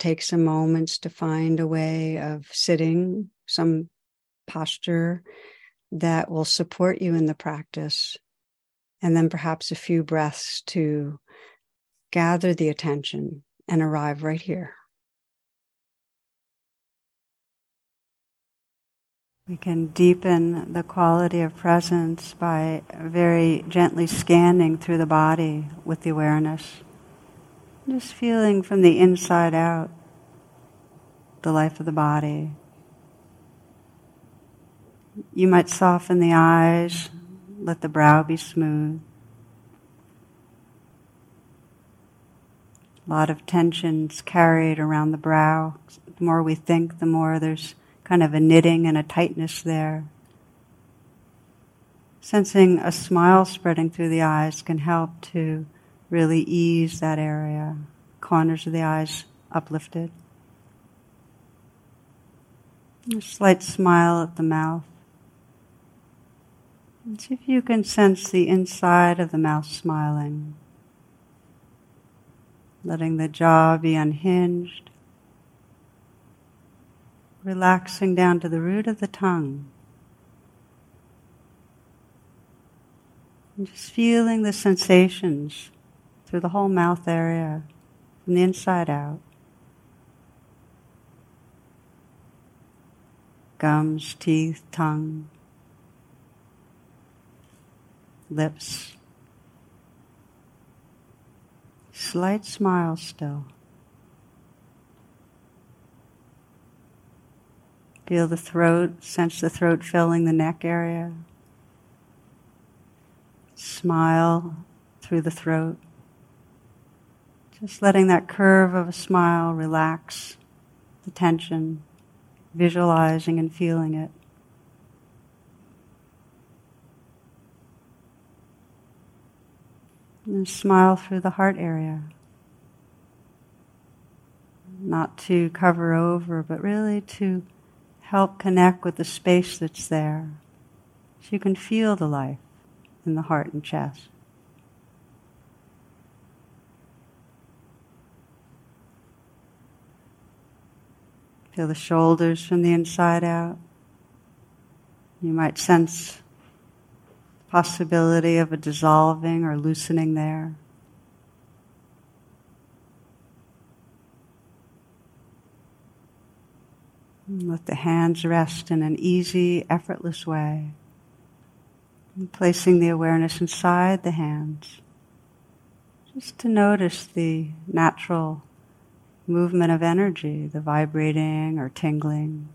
take some moments to find a way of sitting, some posture that will support you in the practice, and then perhaps a few breaths to gather the attention and arrive right here. We can deepen the quality of presence by very gently scanning through the body with the awareness. Just feeling from the inside out the life of the body. You might soften the eyes, let the brow be smooth. A lot of tensions carried around the brow. The more we think, the more there's kind of a knitting and a tightness there. Sensing a smile spreading through the eyes can help to really ease that area. Corners of the eyes uplifted. A slight smile at the mouth. And see if you can sense the inside of the mouth smiling. Letting the jaw be unhinged. Relaxing down to the root of the tongue. And just feeling the sensations through the whole mouth area, from the inside out. Gums, teeth, tongue, lips. Slight smile still. Feel the throat, sense the throat filling the neck area. Smile through the throat. Just letting that curve of a smile relax the tension, visualizing and feeling it. And smile through the heart area. Not to cover over, but really to help connect with the space that's there. So you can feel the life in the heart and chest. Feel the shoulders from the inside out. You might sense the possibility of a dissolving or loosening there. let the hands rest in an easy, effortless way. Placing the awareness inside the hands, just to notice the natural movement of energy, the vibrating or tingling.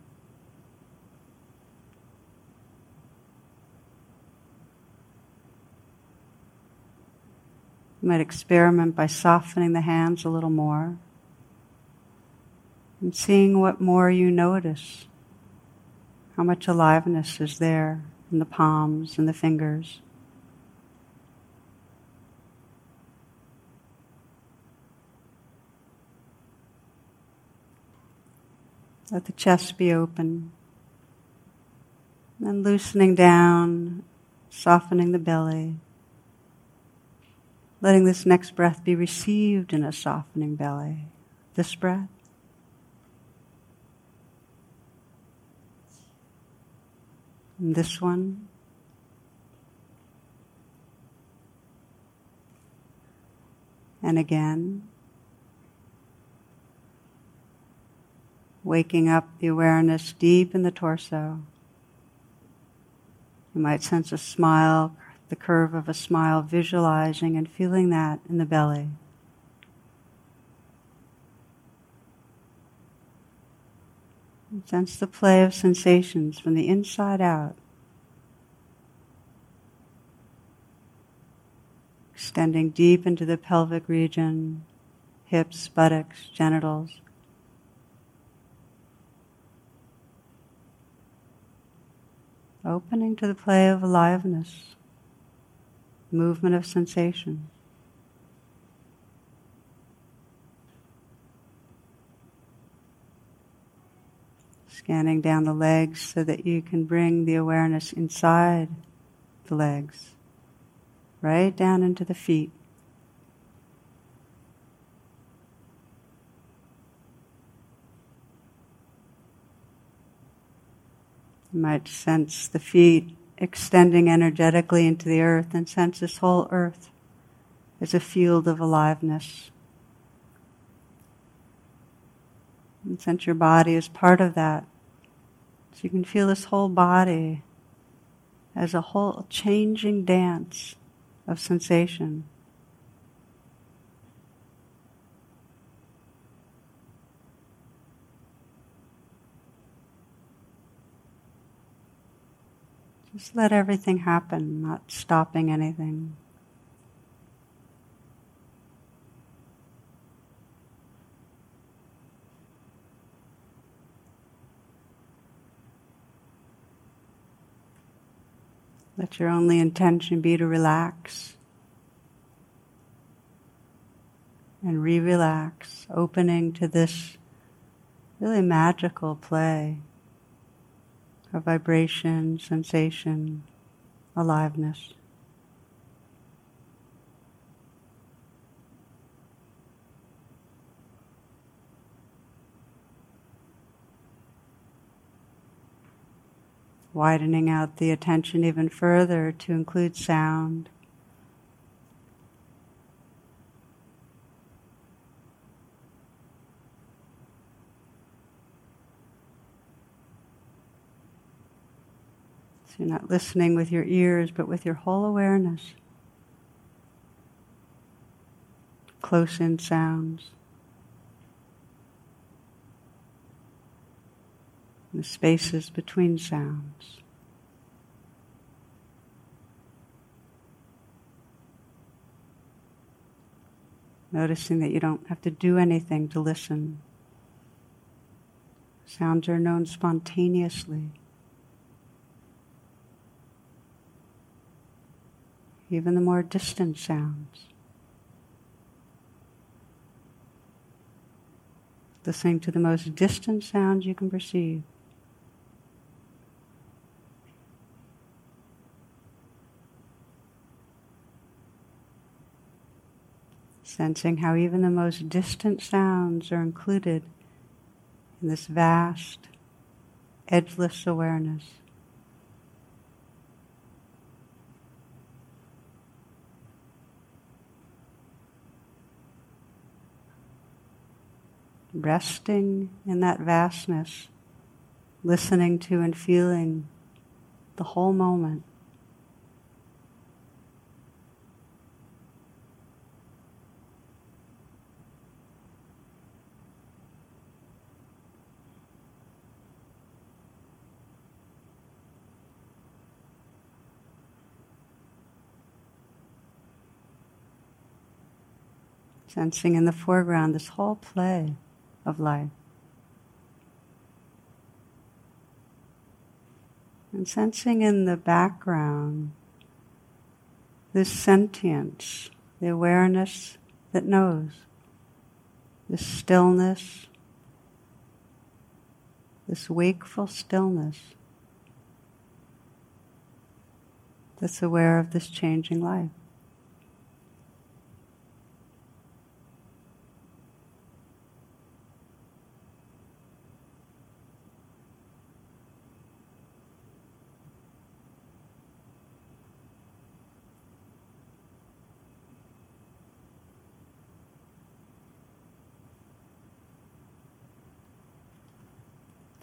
You might experiment by softening the hands a little more and seeing what more you notice. How much aliveness is there in the palms and the fingers. Let the chest be open. And loosening down, softening the belly. Letting this next breath be received in a softening belly. This breath. And this one. And again. Waking up the awareness deep in the torso. You might sense a smile, the curve of a smile, visualizing and feeling that in the belly. And Sense the play of sensations from the inside out. Extending deep into the pelvic region, hips, buttocks, genitals. Opening to the play of aliveness, movement of sensation. Scanning down the legs so that you can bring the awareness inside the legs, right down into the feet. You might sense the feet extending energetically into the earth and sense this whole earth as a field of aliveness. And sense your body as part of that. So you can feel this whole body as a whole changing dance of sensation. Just let everything happen, not stopping anything. Let your only intention be to relax and re relax, opening to this really magical play of vibration, sensation, aliveness. Widening out the attention even further to include sound. So you're not listening with your ears, but with your whole awareness. Close in sounds. The spaces between sounds. Noticing that you don't have to do anything to listen. Sounds are known spontaneously. Even the more distant sounds. Listening to the most distant sounds you can perceive. Sensing how even the most distant sounds are included in this vast, edgeless awareness. Resting in that vastness, listening to and feeling the whole moment. Sensing in the foreground this whole play of life. And sensing in the background this sentience, the awareness that knows, this stillness, this wakeful stillness that's aware of this changing life.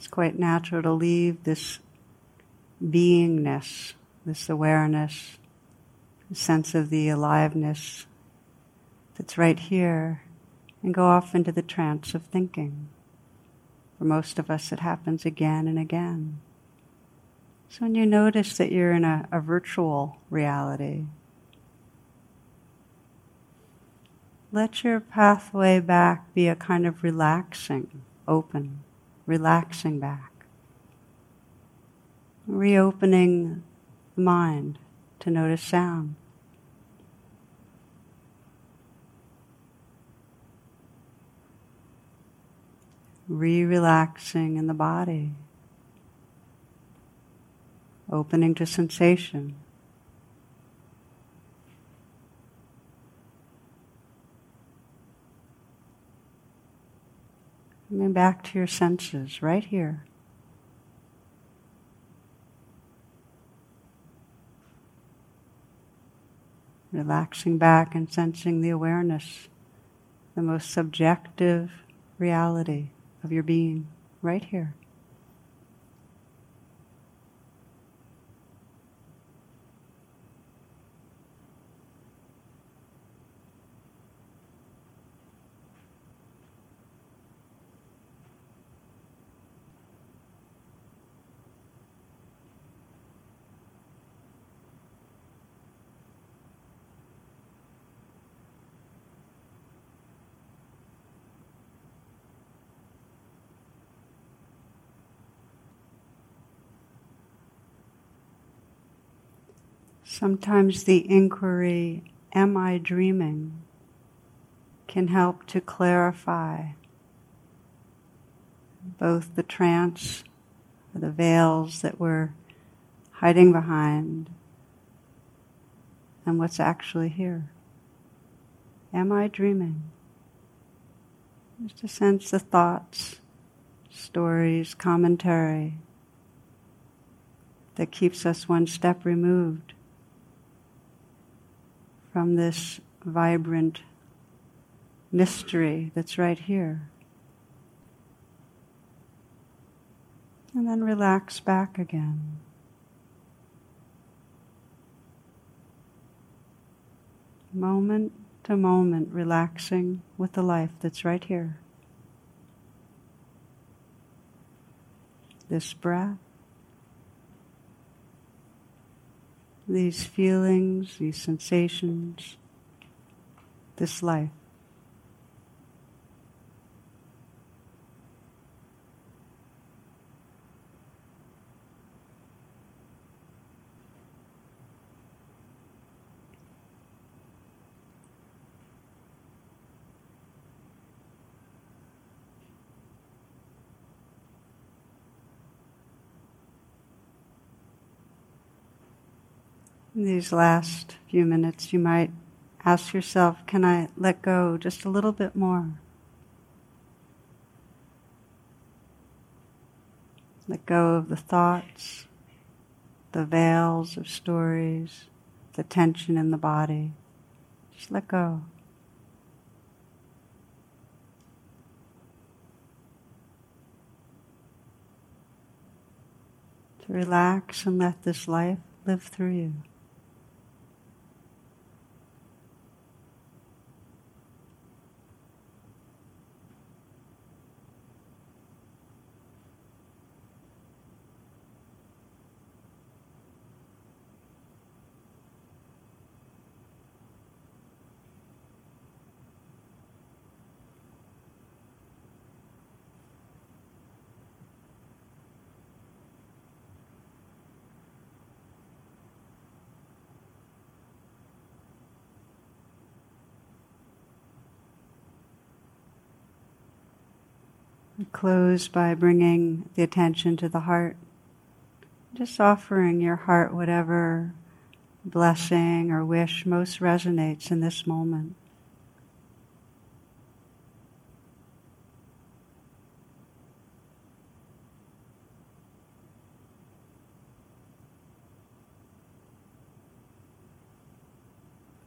It's quite natural to leave this beingness, this awareness, sense of the aliveness that's right here, and go off into the trance of thinking For most of us, it happens again and again. So when you notice that you're in a, a virtual reality, let your pathway back be a kind of relaxing, open, relaxing back. Reopening the mind to notice sound. Re relaxing in the body, opening to sensation. Back to your senses right here. Relaxing back and sensing the awareness, the most subjective reality of your being right here. Sometimes the inquiry, Am I dreaming? can help to clarify both the trance, the veils that we're hiding behind, and what's actually here. Am I dreaming? Just to sense the thoughts, stories, commentary that keeps us one step removed from this vibrant mystery that's right here. And then relax back again. Moment to moment, relaxing with the life that's right here. This breath. These feelings, these sensations, this life. These last few minutes, you might ask yourself, can I let go just a little bit more? Let go of the thoughts, the veils of stories, the tension in the body. Just let go. To relax and let this life live through you. Close by bringing the attention to the heart. Just offering your heart whatever blessing or wish most resonates in this moment.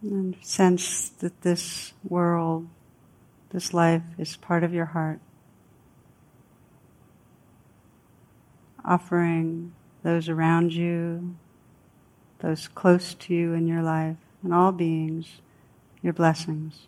And sense that this world, this life is part of your heart. Offering those around you, those close to you in your life, and all beings, your blessings.